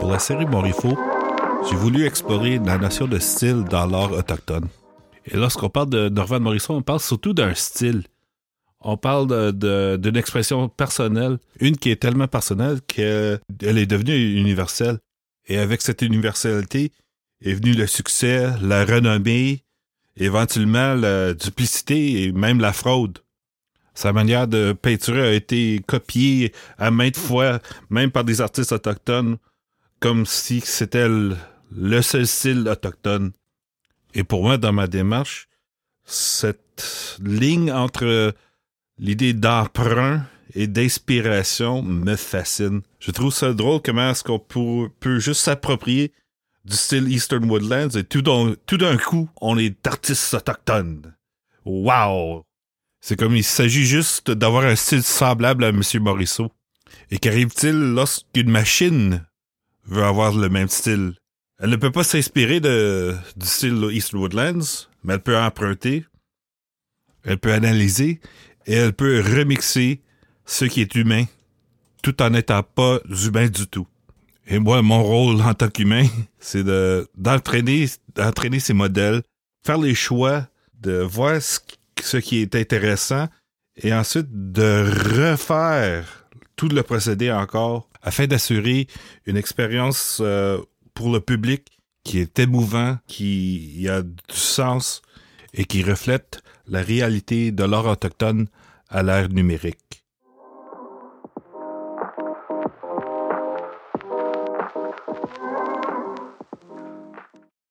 Pour la série Morifo, j'ai voulu explorer la notion de style dans l'art autochtone. Et lorsqu'on parle de Norvan Morisseau, on parle surtout d'un style. On parle d'une expression personnelle, une qui est tellement personnelle qu'elle est devenue universelle. Et avec cette universalité est venu le succès, la renommée, éventuellement la duplicité et même la fraude. Sa manière de peinturer a été copiée à maintes fois, même par des artistes autochtones, comme si c'était le seul style autochtone. Et pour moi, dans ma démarche, cette ligne entre l'idée d'emprunt et d'inspiration me fascine. Je trouve ça drôle comment est-ce qu'on peut, juste s'approprier du style Eastern Woodlands et tout d'un, coup, on est d'artistes autochtones. Wow! C'est comme il s'agit juste d'avoir un style semblable à M. Morisseau. Et qu'arrive-t-il lorsqu'une machine veut avoir le même style? Elle ne peut pas s'inspirer du style East Woodlands, mais elle peut emprunter, elle peut analyser et elle peut remixer ce qui est humain tout en n'étant pas humain du tout. Et moi, mon rôle en tant qu'humain, c'est de, d'entraîner, d'entraîner ces modèles, faire les choix, de voir ce qui est intéressant et ensuite de refaire tout le procédé encore afin d'assurer une expérience euh, pour le public qui est émouvant, qui a du sens et qui reflète la réalité de l'art autochtone à l'ère numérique.